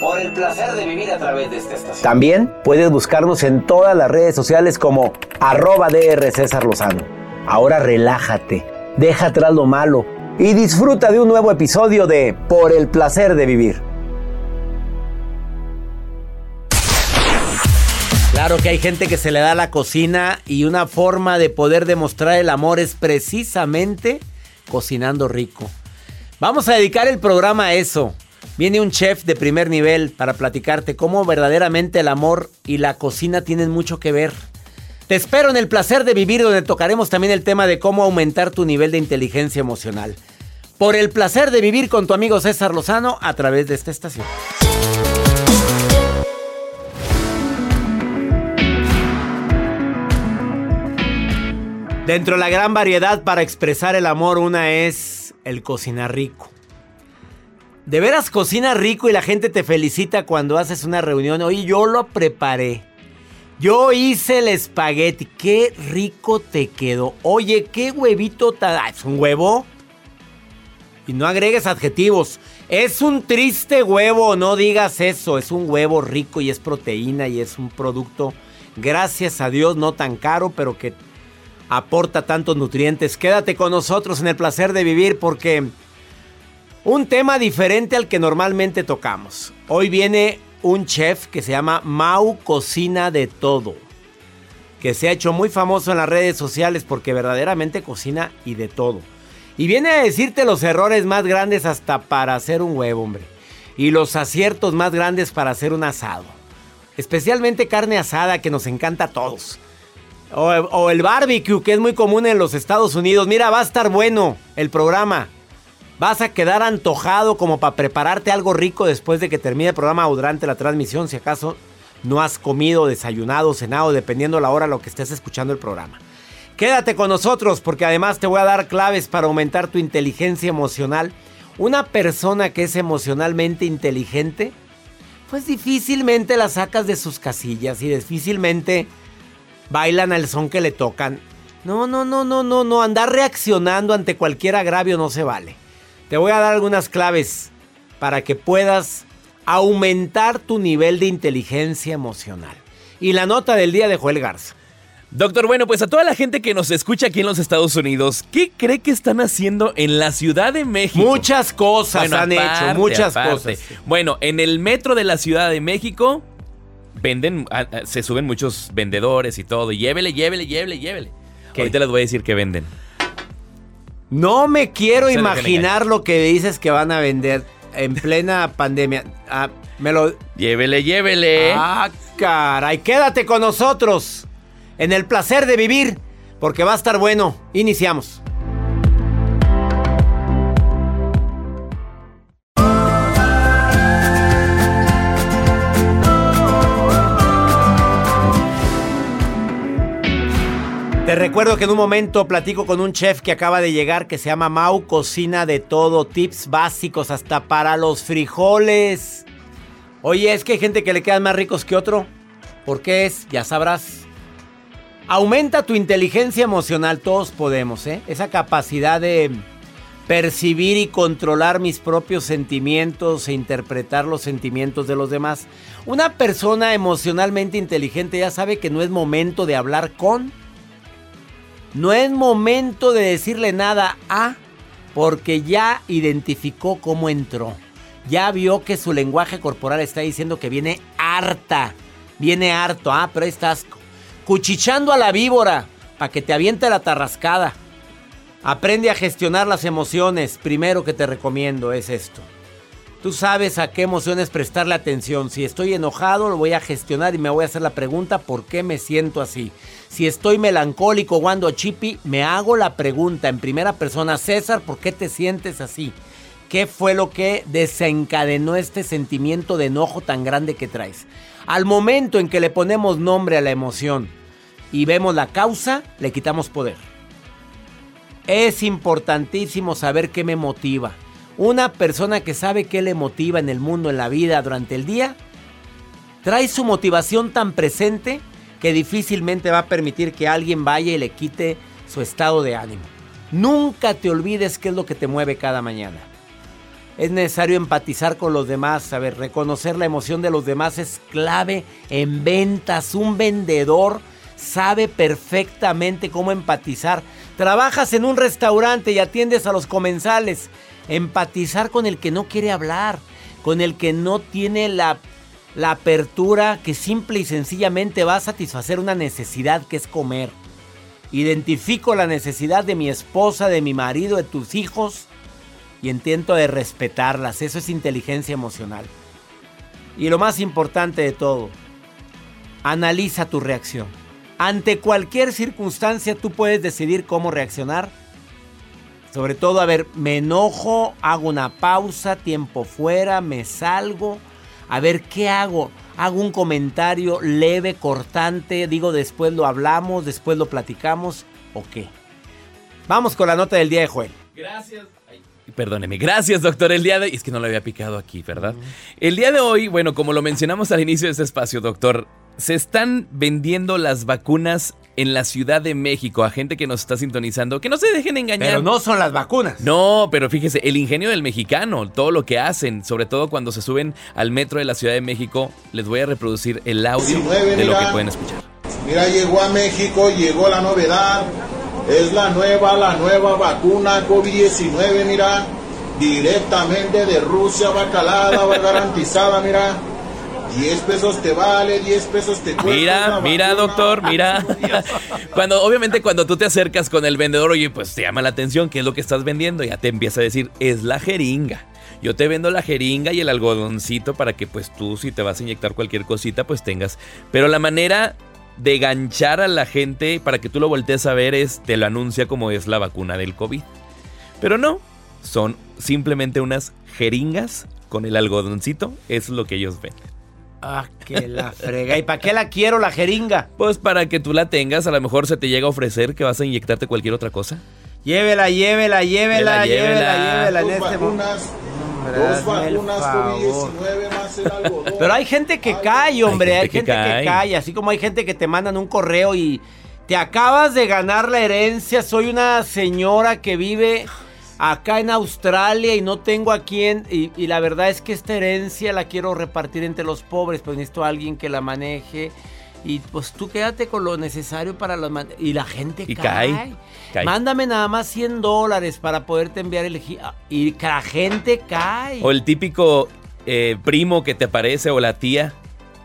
Por el placer de vivir a través de esta estación. También puedes buscarnos en todas las redes sociales como arroba DR César Lozano. Ahora relájate, deja atrás lo malo y disfruta de un nuevo episodio de Por el placer de vivir. Claro que hay gente que se le da la cocina y una forma de poder demostrar el amor es precisamente cocinando rico. Vamos a dedicar el programa a eso. Viene un chef de primer nivel para platicarte cómo verdaderamente el amor y la cocina tienen mucho que ver. Te espero en el placer de vivir donde tocaremos también el tema de cómo aumentar tu nivel de inteligencia emocional. Por el placer de vivir con tu amigo César Lozano a través de esta estación. Dentro de la gran variedad para expresar el amor, una es el cocinar rico. De veras cocina rico y la gente te felicita cuando haces una reunión. Oye, yo lo preparé. Yo hice el espagueti. Qué rico te quedó. Oye, qué huevito. Ta... ¿Es un huevo? Y no agregues adjetivos. Es un triste huevo. No digas eso. Es un huevo rico y es proteína y es un producto, gracias a Dios, no tan caro, pero que aporta tantos nutrientes. Quédate con nosotros en el placer de vivir porque un tema diferente al que normalmente tocamos. Hoy viene un chef que se llama Mau Cocina de Todo. Que se ha hecho muy famoso en las redes sociales porque verdaderamente cocina y de todo. Y viene a decirte los errores más grandes hasta para hacer un huevo, hombre. Y los aciertos más grandes para hacer un asado. Especialmente carne asada que nos encanta a todos. O, o el barbecue que es muy común en los Estados Unidos. Mira, va a estar bueno el programa. Vas a quedar antojado como para prepararte algo rico después de que termine el programa o durante la transmisión, si acaso no has comido, desayunado, cenado, dependiendo la hora a lo que estés escuchando el programa. Quédate con nosotros porque además te voy a dar claves para aumentar tu inteligencia emocional. Una persona que es emocionalmente inteligente, pues difícilmente la sacas de sus casillas y difícilmente bailan al son que le tocan. No, no, no, no, no, no, andar reaccionando ante cualquier agravio no se vale. Te voy a dar algunas claves para que puedas aumentar tu nivel de inteligencia emocional. Y la nota del día de Joel Garza. Doctor, bueno, pues a toda la gente que nos escucha aquí en los Estados Unidos, ¿qué cree que están haciendo en la Ciudad de México? Muchas cosas Bueno, han aparte, hecho, muchas aparte. cosas. Bueno, en el metro de la Ciudad de México venden, se suben muchos vendedores y todo. Y llévele, llévele, llévele, llévele. ¿Qué? Ahorita les voy a decir que venden. No me quiero Se les imaginar lo que dices que van a vender en plena pandemia. Ah, me lo. Llévele, llévele. Ah, caray. Quédate con nosotros en el placer de vivir, porque va a estar bueno. Iniciamos. Te recuerdo que en un momento platico con un chef que acaba de llegar que se llama Mau Cocina de todo, tips básicos hasta para los frijoles. Oye, es que hay gente que le quedan más ricos que otro. ¿Por qué es? Ya sabrás. Aumenta tu inteligencia emocional, todos podemos, ¿eh? Esa capacidad de percibir y controlar mis propios sentimientos e interpretar los sentimientos de los demás. Una persona emocionalmente inteligente ya sabe que no es momento de hablar con no es momento de decirle nada a, porque ya identificó cómo entró. Ya vio que su lenguaje corporal está diciendo que viene harta. Viene harto, ah, pero ahí estás cuchichando a la víbora para que te aviente la tarrascada. Aprende a gestionar las emociones. Primero que te recomiendo es esto. Tú sabes a qué emociones prestarle atención. Si estoy enojado, lo voy a gestionar y me voy a hacer la pregunta por qué me siento así. Si estoy melancólico o ando chippy, me hago la pregunta en primera persona, César, ¿por qué te sientes así? ¿Qué fue lo que desencadenó este sentimiento de enojo tan grande que traes? Al momento en que le ponemos nombre a la emoción y vemos la causa, le quitamos poder. Es importantísimo saber qué me motiva. Una persona que sabe qué le motiva en el mundo, en la vida, durante el día, trae su motivación tan presente que difícilmente va a permitir que alguien vaya y le quite su estado de ánimo. Nunca te olvides qué es lo que te mueve cada mañana. Es necesario empatizar con los demás, saber reconocer la emoción de los demás es clave en ventas. Un vendedor sabe perfectamente cómo empatizar. Trabajas en un restaurante y atiendes a los comensales. Empatizar con el que no quiere hablar, con el que no tiene la, apertura que simple y sencillamente va a satisfacer una necesidad que es comer. Identifico la necesidad de mi esposa, de mi marido, de tus hijos y intento de respetarlas. Eso es inteligencia emocional. Y lo más importante de todo, analiza tu reacción. Ante cualquier circunstancia tú puedes decidir cómo reaccionar. Sobre todo, a ver, me enojo, hago una pausa, tiempo fuera, me salgo. A ver, ¿qué hago? Hago un comentario leve, cortante, digo después lo hablamos, después lo platicamos o qué. Vamos con la nota del día de Joel. Gracias. Perdóneme, gracias doctor. El día de hoy, es que no lo había picado aquí, ¿verdad? El día de hoy, bueno, como lo mencionamos al inicio de este espacio, doctor, se están vendiendo las vacunas en la Ciudad de México a gente que nos está sintonizando. Que no se dejen engañar. Pero no son las vacunas. No, pero fíjese, el ingenio del mexicano, todo lo que hacen, sobre todo cuando se suben al metro de la Ciudad de México, les voy a reproducir el audio de lo que pueden escuchar. Mira, llegó a México, llegó la novedad. Es la nueva, la nueva vacuna COVID-19, mira. Directamente de Rusia, va calada, va garantizada, mira. 10 pesos te vale, 10 pesos te cuesta. Mira, mira, doctor, mira. cuando, obviamente, cuando tú te acercas con el vendedor, oye, pues te llama la atención, ¿qué es lo que estás vendiendo? Ya te empieza a decir, es la jeringa. Yo te vendo la jeringa y el algodoncito para que, pues tú, si te vas a inyectar cualquier cosita, pues tengas. Pero la manera de ganchar a la gente para que tú lo voltees a ver es, te lo anuncia como es la vacuna del COVID. Pero no, son simplemente unas jeringas con el algodoncito, es lo que ellos venden. Ah, que la frega. ¿Y para qué la quiero la jeringa? Pues para que tú la tengas, a lo mejor se te llega a ofrecer que vas a inyectarte cualquier otra cosa. Llévela, llévela, llévela, llévela, llévela, en este vacunas, dos vacunas COVID-19 más el algodón. Pero hay gente que cae, hombre, hay gente, que, cae. así como hay gente que te mandan un correo y te acabas de ganar la herencia, soy una señora que vive acá en Australia y no tengo a quién. Y, la verdad es que esta herencia la quiero repartir entre los pobres, pero necesito a alguien que la maneje. Y pues tú quédate con lo necesario para los... Y la gente y cae. cae. Mándame nada más 100 dólares para poderte enviar el... Y la gente cae. O el típico eh, primo que te aparece o la tía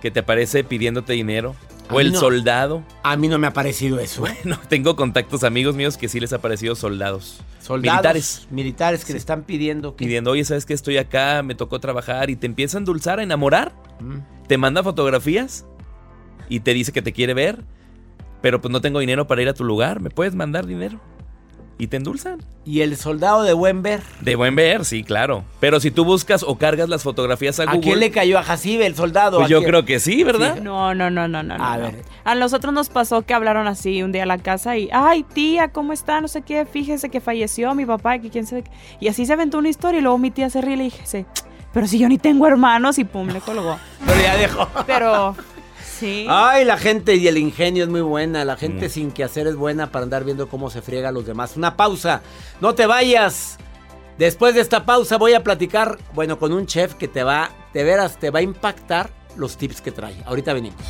que te aparece pidiéndote dinero. O el soldado. A mí no me ha parecido eso. Bueno, tengo contactos amigos míos que sí les ha parecido soldados. Soldados. Militares. Militares que le están pidiendo. Que... Pidiendo, oye, ¿sabes que estoy acá? Me tocó trabajar y te empieza a endulzar, a enamorar. Te manda fotografías y te dice que te quiere ver. Pero pues no tengo dinero para ir a tu lugar. ¿Me puedes mandar dinero? Y te endulzan. ¿Y el soldado de buen ver? De buen ver, sí, claro. Pero si tú buscas o cargas las fotografías a, Google. ¿A quién le cayó a Jacibe, el soldado? Pues yo creo que sí, ¿verdad? No, no, no, no, no. A ver. A nosotros nos pasó que hablaron así un día a la casa y, ay, tía, ¿cómo está? No sé qué, fíjese que falleció mi papá, y que quién sabe. Y así se aventó una historia y luego mi tía se ríe y le dije, pero si yo ni tengo hermanos y pum, le colgó. pero ya dejó. Pero Ay, la gente y el ingenio es muy buena. La gente mm. sin que hacer es buena para andar viendo cómo se friega a los demás. Una pausa. No te vayas. Después de esta pausa voy a platicar, bueno, con un chef que te va, de veras, te va a impactar los tips que trae. Ahorita venimos.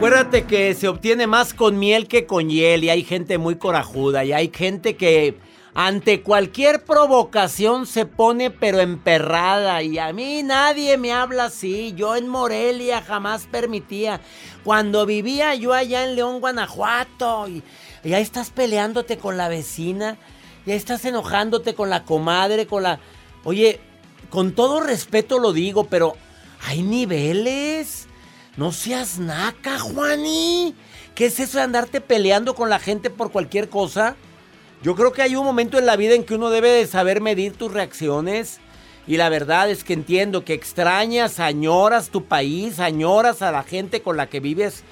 Acuérdate que se obtiene más con miel que con hiel y hay gente muy corajuda y hay gente que ante cualquier provocación se pone pero emperrada y a mí nadie me habla así. Yo en Morelia jamás permitía. Cuando vivía yo allá en León, Guanajuato y, y ahí estás peleándote con la vecina, y ahí estás enojándote con la comadre, con la... Oye, con todo respeto lo digo, pero hay niveles. No seas naca, Juani. ¿Qué es eso de andarte peleando con la gente por cualquier cosa? Yo creo que hay un momento en la vida en que uno debe de saber medir tus reacciones. Y la verdad es que entiendo que extrañas, añoras tu país, añoras a la gente con la que vives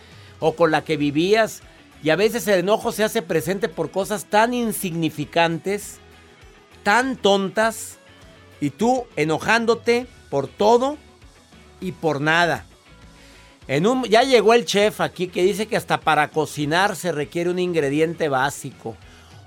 o con la que vivías. Y a veces el enojo se hace presente por cosas tan insignificantes, tan tontas, y tú enojándote por todo y por nada. En un, ya llegó el chef aquí que dice que hasta para cocinar se requiere un ingrediente básico.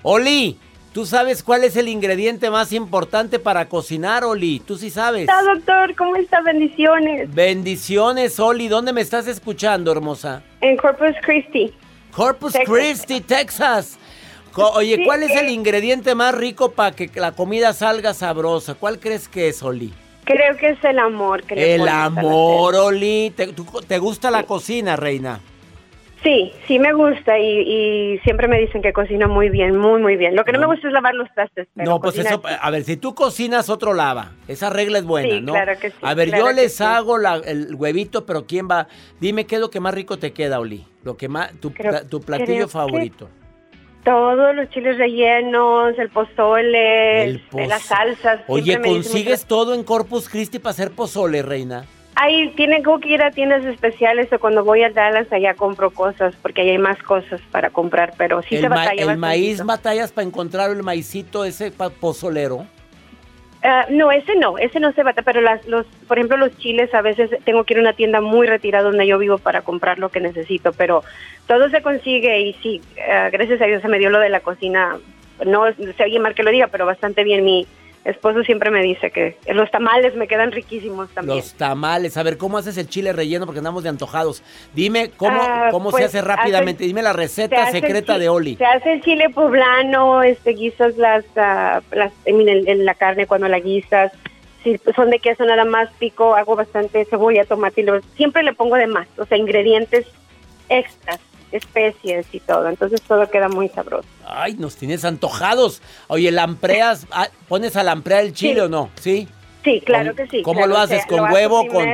Oli, ¿tú sabes cuál es el ingrediente más importante para cocinar, Oli? Tú sí sabes. Hola, doctor, ¿cómo está? Bendiciones. Bendiciones, Oli. ¿Dónde me estás escuchando, hermosa? En Corpus Christi. Corpus Christi, Texas. Oye, ¿cuál es el ingrediente más rico para que la comida salga sabrosa? ¿Cuál crees que es, Oli? Creo que es el amor. Que el amor, Oli. ¿Te, ¿Te, gusta la cocina, reina? Sí, sí me gusta y, siempre me dicen que cocina muy bien, muy, muy bien. Lo que no, me gusta es lavar los trastes. no, pues eso, a ver, si tú cocinas, otro lava. Esa regla es buena, sí, ¿no? claro que sí. A ver, yo les hago el huevito, pero ¿quién va? Dime qué es lo que más rico te queda, Oli. Lo que más, tu, tu platillo favorito. Todos los chiles rellenos, el pozole, el las salsas. Oye, ¿consigues todo en Corpus Christi para hacer pozole, reina? Ahí tienen que ir a tiendas especiales o cuando voy a Dallas allá compro cosas porque ahí hay más cosas para comprar, pero sí el se batalla ¿El maíz batallas para encontrar el maicito ese pozolero? Ah, no, ese no, ese no se bata, pero las, los, por ejemplo, los chiles a veces tengo que ir a una tienda muy retirada donde yo vivo para comprar lo que necesito, pero todo se consigue y sí, ah, gracias a Dios se me dio lo de la cocina, no sé alguien mal que lo diga, pero bastante bien mi esposo siempre me dice que los tamales me quedan riquísimos también. Los tamales, a ver, ¿cómo haces el chile relleno? Porque andamos de antojados. Dime cómo, ah, cómo se pues, hace rápidamente, dime la receta secreta de Oli. Se hace el chile poblano, este, guisas las, uh, las en, la carne cuando la guisas. Si son de queso nada más pico, hago bastante cebolla, tomate y siempre le pongo de más, o sea, ingredientes extras especies y todo. Entonces todo queda muy sabroso. Ay, nos tienes antojados. Oye, ¿lampreas, ah, pones a lamprea el chile o no? ¿Sí? Sí, claro que sí. ¿Cómo lo haces? ¿Con huevo? con...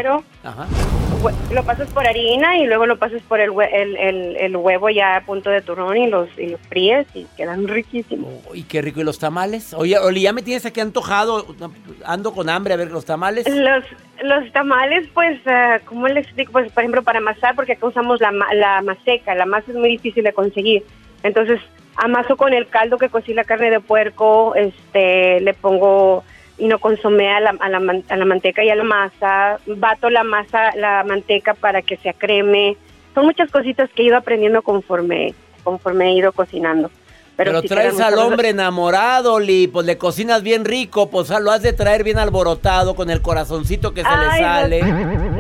Ajá lo pasas por harina y luego lo pasas por el, el, huevo ya a punto de turrón y los, y fríes y quedan riquísimos. y qué rico. ¿Y los tamales? Oye, Oli, ya me tienes aquí antojado. Ando con hambre a ver los tamales. Los, los tamales, pues, uh, ¿cómo les explico? Pues, por ejemplo, para amasar, porque acá usamos la, la maseca. La masa es muy difícil de conseguir. Entonces, amaso con el caldo que cocí la carne de puerco, este, le pongo y no consumé a la, a, la, a la manteca y a la masa, bato la masa, la manteca para que se acreme. Son muchas cositas que he ido aprendiendo conforme, conforme he ido cocinando. Pero, traes al hombre enamorado, Li, pues le cocinas bien rico, pues lo has de traer bien alborotado con el corazoncito que se le sale.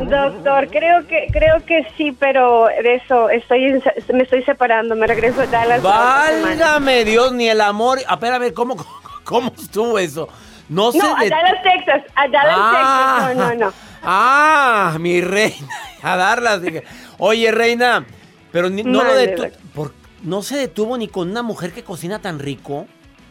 Doctor, creo que creo que sí, pero de eso estoy me estoy separando, me regreso a Dallas. Válgame Dios, ni el amor. Ver, ¿cómo, cómo estuvo eso? No, sé. No, a Dallas, Texas. A Dallas, ah, Texas. No, no, no. Ah, mi reina. A darlas. Oye, reina, pero no lo detuvo. ¿No se detuvo ni con una mujer que cocina tan rico?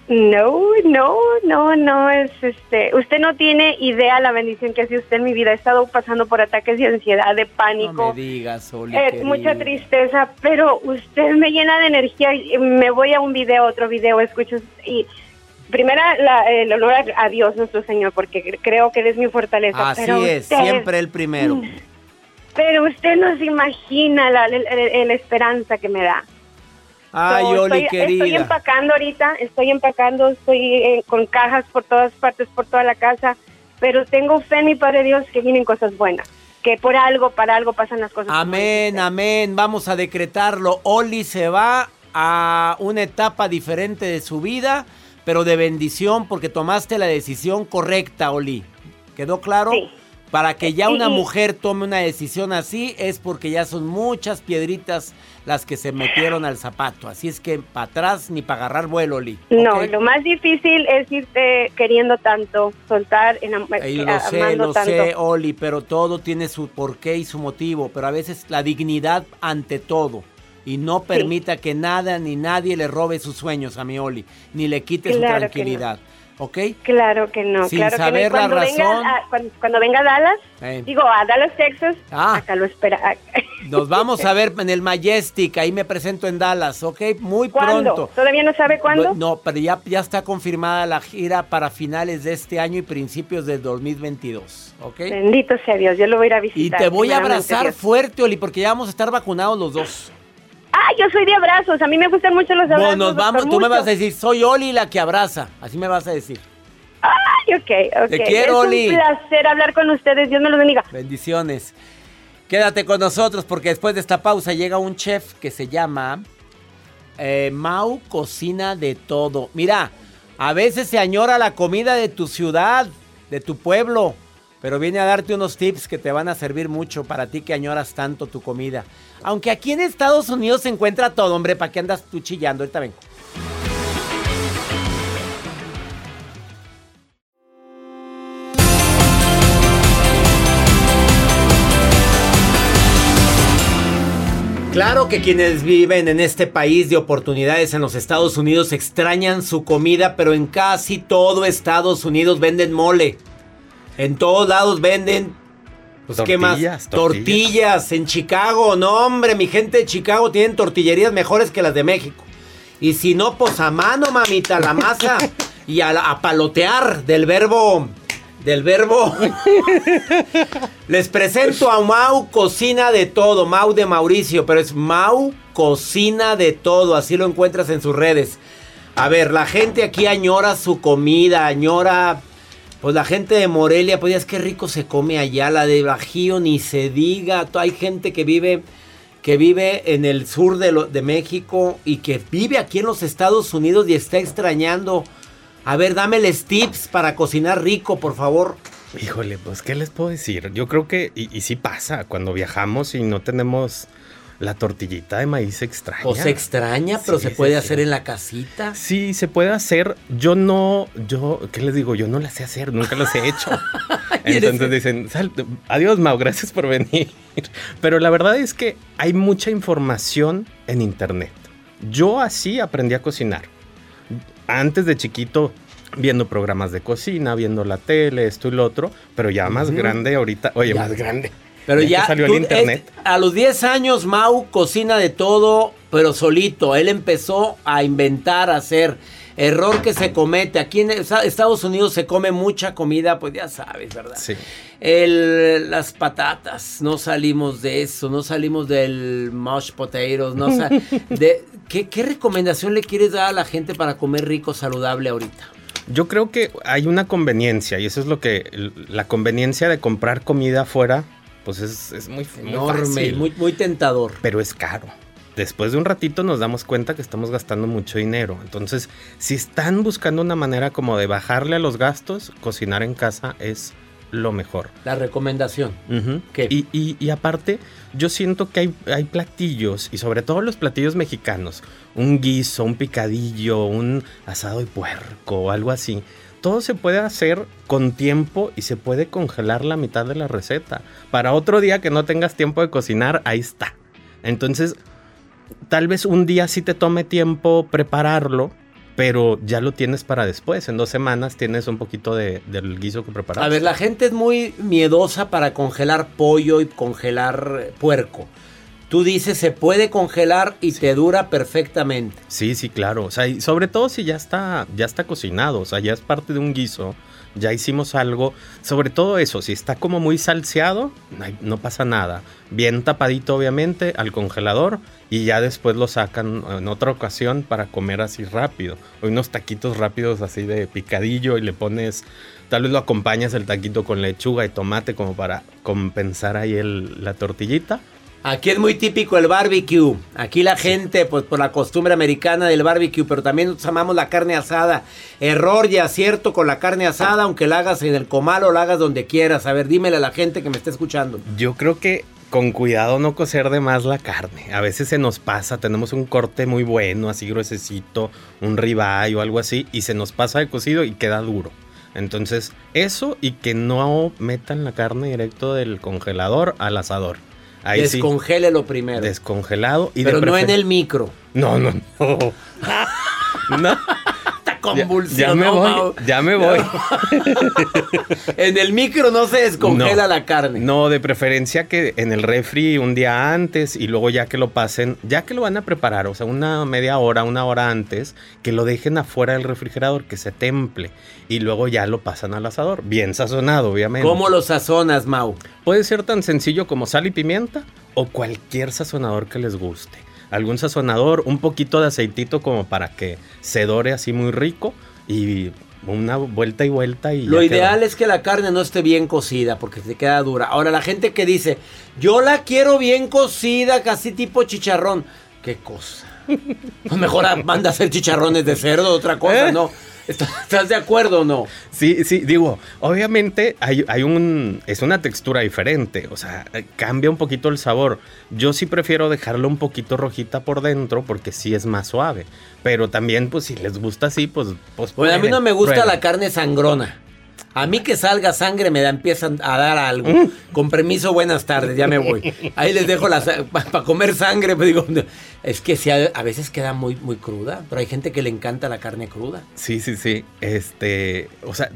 No, no, no, no es este. Usted no tiene idea la bendición que hace usted en mi vida. He estado pasando por ataques de ansiedad, de pánico. No me digas, Oli, eh, Mucha tristeza, pero usted me llena de energía. Me voy a un video, otro video, escucho y primera el honor a Dios nuestro Señor, porque creo que Él es mi fortaleza. Así es, siempre el primero. Pero usted no se imagina la, esperanza que me da. Ay, Oli, estoy, querida. Estoy empacando ahorita, estoy empacando, estoy eh, con cajas por todas partes, por toda la casa, pero tengo fe en mi Padre Dios que vienen cosas buenas que por algo, para algo pasan las cosas. Amén, amén. Vamos a decretarlo. Oli se va a una etapa diferente de su vida pero de bendición porque tomaste la decisión correcta, Oli. ¿Quedó claro? Sí. Para que ya una mujer tome una decisión así es porque ya son muchas piedritas las que se metieron al zapato. Así es que para atrás ni para agarrar vuelo, Oli. No, lo más difícil es irte queriendo tanto, soltar, en, y lo sé, lo sé, Oli, pero todo tiene su porqué y su motivo. Pero a veces la dignidad ante todo y no permita que nada ni nadie le robe sus sueños a mi Oli, ni le quite su tranquilidad. ¿ok? Claro que no, Sin claro saber que no. Y la venga, razón. a, cuando, cuando venga a Dallas, Eh. digo, a Dallas, Texas, Ah. acá lo espera. Nos vamos a ver en el Majestic, ahí me presento en Dallas, ¿ok? Muy ¿Cuándo? pronto. ¿Todavía no sabe cuándo? No, pero ya, ya está confirmada la gira para finales de este año y principios del 2022, ¿ok? Bendito sea Dios, yo lo voy a ir a Y visitar. te voy a abrazar Dios. fuerte, Oli, porque ya vamos a estar vacunados los dos. Ah, yo soy de abrazos, a mí me gustan mucho los abrazos. No, nos vamos, tú me vas a decir, soy Oli la que abraza, así me vas a decir. Ay, ok, ok. Te quiero, es Oli. un placer hablar con ustedes, Dios me los bendiga. Bendiciones. Quédate con nosotros porque después de esta pausa llega un chef que se llama eh, Mau Cocina de Todo. Mira, a veces se añora la comida de tu ciudad, de tu pueblo, pero viene a darte unos tips que te van a servir mucho para ti que añoras tanto tu comida. Aunque aquí en Estados Unidos se encuentra todo, hombre, ¿para qué andas tú chillando? Ahorita vengo. Claro que quienes viven en este país de oportunidades en los Estados Unidos extrañan su comida, pero en casi todo Estados Unidos venden mole. En todos lados venden. Pues, ¿qué más? Tortillas, Tortillas. En Chicago, no, hombre, mi gente de Chicago tienen tortillerías mejores que las de México. Y si no, pues a mano, mamita, la masa. y a, la- a palotear del verbo. Del verbo. Les presento a Mau Cocina de Todo, Mau de Mauricio, pero es Mau Cocina de Todo, así lo encuentras en sus redes. A ver, la gente aquí añora su comida, añora, pues la gente de Morelia, pues ya es que rico se come allá, la de Bajío ni se diga, hay gente que vive, que vive en el sur de, lo- de México y que vive aquí en los Estados Unidos y está extrañando. A ver, dámeles tips para cocinar rico, por favor. Híjole, pues, ¿qué les puedo decir? Yo creo que, y, y sí pasa, cuando viajamos y no tenemos la tortillita de maíz extraña. O se extraña, pero Sí, se puede sí. hacer en la casita. Sí, se puede hacer. Yo no, yo, ¿qué les digo? Yo no las sé hacer, nunca las he hecho. Entonces dicen, "Sal- adiós Mau, gracias por venir. Pero la verdad es que hay mucha información en internet. Yo así aprendí a cocinar. Antes de chiquito, viendo programas de cocina, viendo la tele, esto y lo otro, pero ya más grande ahorita, oye, Ya. más grande. Pero que ya salió tú- el internet. es- a los 10 años Mau cocina de todo, pero solito. Él empezó a inventar, a hacer. Error que se comete. Aquí en Esta- Estados Unidos se come mucha comida, pues ya sabes, ¿verdad? Sí. El- las patatas, no salimos de eso, no salimos del mashed potatoes, no sa- de, ¿qué, ¿Qué recomendación le quieres dar a la gente para comer rico, saludable ahorita? Yo creo que hay una conveniencia y eso es lo que la conveniencia de comprar comida afuera, pues es, es muy, muy Enorme, fácil, muy, muy tentador. pero es caro. Después de un ratito nos damos cuenta que estamos gastando mucho dinero. Entonces, si están buscando una manera como de bajarle a los gastos, cocinar en casa es lo mejor. La recomendación. ¿Qué? Y, y- y aparte, yo siento que hay, hay platillos, y sobre todo los platillos mexicanos, un guiso, un picadillo, un asado de puerco algo así. Todo se puede hacer con tiempo y se puede congelar la mitad de la receta. Para otro día que no tengas tiempo de cocinar, ahí está. Entonces, tal vez un día sí te tome tiempo prepararlo, pero ya lo tienes para después. En dos semanas tienes un poquito de, del guiso que preparar. A ver, la gente es muy miedosa para congelar pollo y congelar puerco. Tú dices, se puede congelar y te dura perfectamente. Sí, sí, claro. O sea, y sobre todo si ya está, ya está cocinado, o sea, ya es parte de un guiso, ya hicimos algo. Sobre todo eso, si está como muy salseado, ay, no pasa nada. Bien tapadito, obviamente, al congelador y ya después lo sacan en otra ocasión para comer así rápido. O unos taquitos rápidos así de picadillo y le pones, tal vez lo acompañas el taquito con lechuga y tomate como para compensar ahí el- la tortillita. Aquí es muy típico el barbecue. Aquí la gente, pues por la costumbre americana del barbecue, pero también nosotros amamos la carne asada. Error y acierto con la carne asada, aunque la hagas en el comal o la hagas donde quieras. A ver, dímele a la gente que me está escuchando. Yo creo que con cuidado no cocer de más la carne. A veces se nos pasa, tenemos un corte muy bueno, así gruesecito, un ribeye o algo así, y se nos pasa de cocido y queda duro. Entonces, eso y que no metan la carne directo del congelador al asador. Ahí sí, Descongélelo primero. descongelado y pero de no en el micro. No, no, no. no. Convulsionó. Ya me voy, Mau. ya me voy. en el micro no se descongela No. la carne. No, de preferencia que en el refri un día antes y luego ya que lo pasen, ya que lo van a preparar, o sea, una media hora, una hora antes, que lo dejen afuera del refrigerador, que se temple y luego ya lo pasan al asador, bien sazonado, obviamente. ¿Cómo lo sazonas, Mau? Puede ser tan sencillo como sal y pimienta o cualquier sazonador que les guste. Algún sazonador, un poquito de aceitito como para que se dore así muy rico y una vuelta y vuelta y Lo quedó. ideal es que la carne no esté bien cocida porque se queda dura. Ahora, la gente que dice, yo la quiero bien cocida, casi tipo chicharrón. ¿Qué cosa? Pues mejor manda a hacer chicharrones de cerdo, otra cosa, ¿Eh? ¿no? ¿Estás de acuerdo o no? Sí, sí, digo, obviamente hay, hay un, es una textura diferente, o sea, eh, cambia un poquito el sabor. Yo sí prefiero dejarlo un poquito rojita por dentro porque sí es más suave, pero también pues si les gusta así, pues... pues Bueno, a mí no me gusta prueben. la carne sangrona. A mí que salga sangre me da, empiezan a dar algo. Mm. Con permiso, buenas tardes, ya me voy. Ahí les dejo la para comer sangre, pues digo, es que a, a veces queda muy, muy cruda, pero hay gente que le encanta la carne cruda. Sí, sí, sí, este, o sea,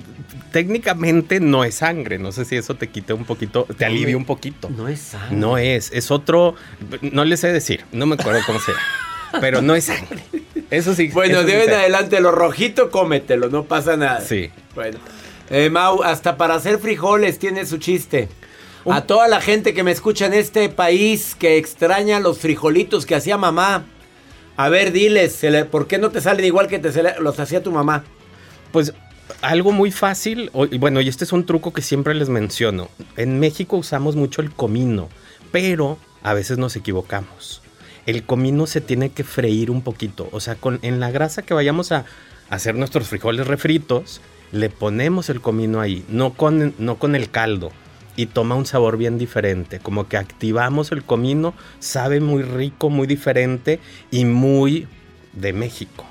técnicamente no es sangre, no sé si eso te quite un poquito, te alivia un poquito. No es sangre. No es, es otro, no les sé decir, no me acuerdo cómo se llama, pero no es sangre. Eso sí. Bueno, eso de sí en adelante, lo rojito, cómetelo, no pasa nada. Sí. Bueno. Eh, Mau, hasta para hacer frijoles tiene su chiste. A toda la gente que me escucha en este país que extraña los frijolitos que hacía mamá. A ver, diles, ¿por qué no te salen igual que te los hacía tu mamá? Pues algo muy fácil, bueno, y este es un truco que siempre les menciono. En México usamos mucho el comino, pero a veces nos equivocamos. El comino se tiene que freír un poquito, o sea, con, en la grasa que vayamos a hacer nuestros frijoles refritos, le ponemos el comino ahí, no con, no con el caldo. Y toma un sabor bien diferente, como que activamos el comino, sabe muy rico, muy diferente y muy de México.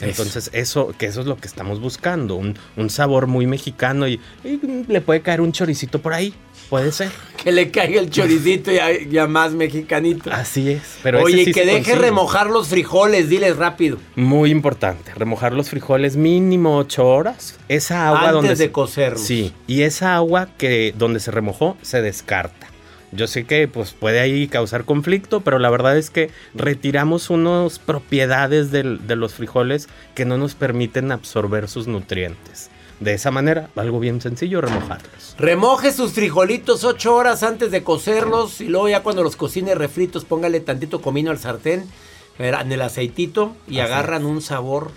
Entonces, eso, que eso es lo que estamos buscando, un, un sabor muy mexicano y, y le puede caer un choricito por ahí, puede ser. Que le caiga el choricito ya, ya más mexicanito. Así es. Pero Oye, sí que deje consigue. remojar los frijoles, diles rápido. Muy importante, remojar los frijoles mínimo 8 horas. Esa agua Antes donde de se- cocerlos. Sí, y esa agua que donde se remojó se descarta. Yo sé que pues puede ahí causar conflicto, pero la verdad es que retiramos unas propiedades del- de los frijoles que no nos permiten absorber sus nutrientes. De esa manera, algo bien sencillo, remojarlos. Remoje sus frijolitos ocho horas antes de cocerlos y luego ya cuando los cocine refritos póngale tantito comino al sartén en el aceitito y Así agarran un sabor.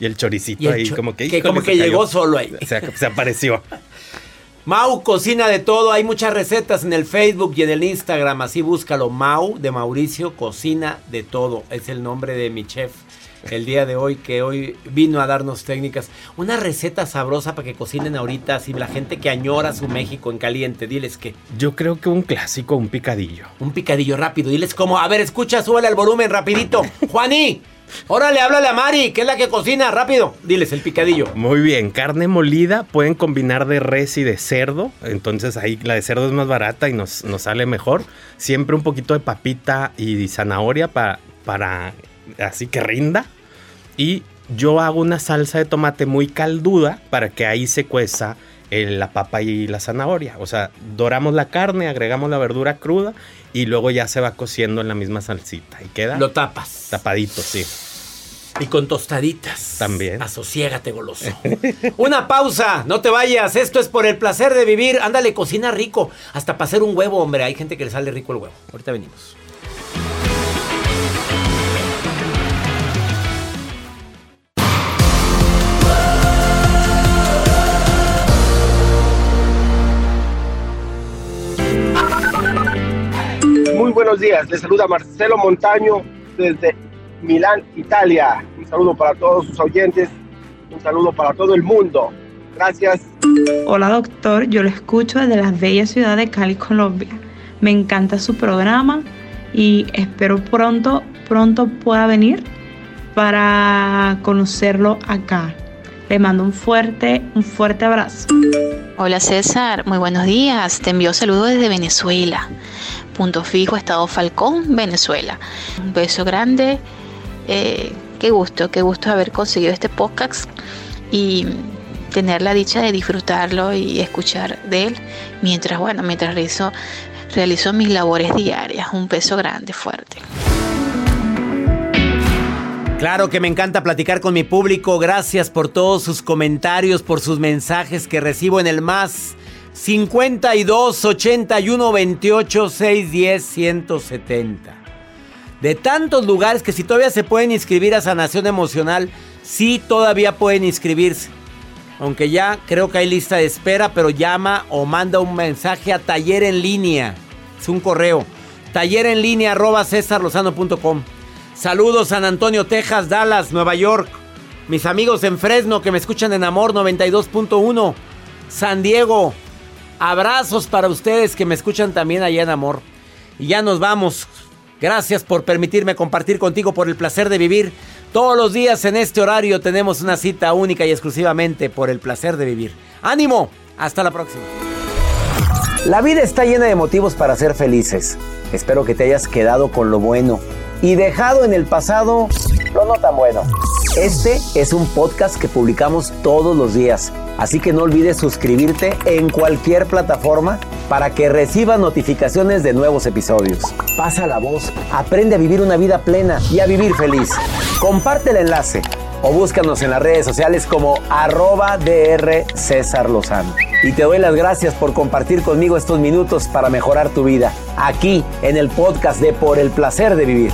Y el choricito Y el ahí cho- como que, como que cayó. llegó solo ahí. Se, se apareció. Mau cocina de todo, hay muchas recetas en el Facebook y en el Instagram, así búscalo. Mau de Mauricio cocina de todo, es el nombre de mi chef. El día de hoy que hoy vino a darnos técnicas, una receta sabrosa para que cocinen ahorita, así la gente que añora su México en caliente, diles que Yo creo que un clásico, un picadillo. un picadillo rápido, diles cómo, a ver, escucha, súbele al volumen rapidito. Juaní, órale, háblale a Mari, que es la que cocina, rápido. Diles el picadillo. Muy bien, carne molida pueden combinar de res y de cerdo, entonces ahí la de cerdo es más barata y nos, nos sale mejor. Siempre un poquito de papita y zanahoria pa- para así que rinda. Y yo hago una salsa de tomate muy calduda para que ahí se cueza eh, la papa y la zanahoria. O sea, doramos la carne, agregamos la verdura cruda y luego ya se va cociendo en la misma salsita y queda Lo tapas. tapadito, sí. Y con tostaditas. También. Asociégate, goloso. Una pausa, no te vayas. Esto es por el placer de vivir. Ándale, cocina rico. Hasta para hacer un huevo, hombre. Hay gente que le sale rico el huevo. Ahorita venimos. Buenos días, les saluda Marcelo Montaño desde Milán, Italia. Un saludo para todos sus oyentes, un saludo para todo el mundo. Gracias. Hola doctor, yo lo escucho desde la bella ciudad de Cali, Colombia. Me encanta su programa y espero pronto, pronto pueda venir para conocerlo acá. Le mando un fuerte, un fuerte abrazo. Hola César, muy buenos días. Te envío saludos desde Venezuela. Punto fijo, Estado Falcón, Venezuela. Un beso grande. eh, qué gusto, qué gusto haber conseguido este podcast y tener la dicha de disfrutarlo y escuchar de él mientras, bueno, mientras realizo, realizo mis labores diarias. Un peso grande, fuerte. Claro que me encanta platicar con mi público. Gracias por todos sus comentarios, por sus mensajes que recibo en el más 52 81 28 610 170. De tantos lugares que si todavía se pueden inscribir a Sanación Emocional, sí todavía pueden inscribirse. Aunque ya creo que hay lista de espera, pero llama o manda un mensaje a taller en línea. Es un correo. Taller en línea arroba cesarlozano.com. Saludos San Antonio, Texas, Dallas, Nueva York. Mis amigos en Fresno que me escuchan en Amor 92.1. San Diego. Abrazos para ustedes que me escuchan también allá en Amor. Y ya nos vamos. Gracias por permitirme compartir contigo por el placer de vivir. Todos los días en este horario tenemos una cita única y exclusivamente por el placer de vivir. ¡Ánimo! Hasta la próxima. La vida está llena de motivos para ser felices. Espero que te hayas quedado con lo bueno y dejado en el pasado lo no tan bueno. Este es un podcast que publicamos todos los días, así que no olvides suscribirte en cualquier plataforma para que recibas notificaciones de nuevos episodios. Pasa la voz, aprende a vivir una vida plena y a vivir feliz. Comparte el enlace o búscanos en las redes sociales como arroba DR César Lozano. Y te doy las gracias por compartir conmigo estos minutos para mejorar tu vida, aquí en el podcast de Por el Placer de Vivir.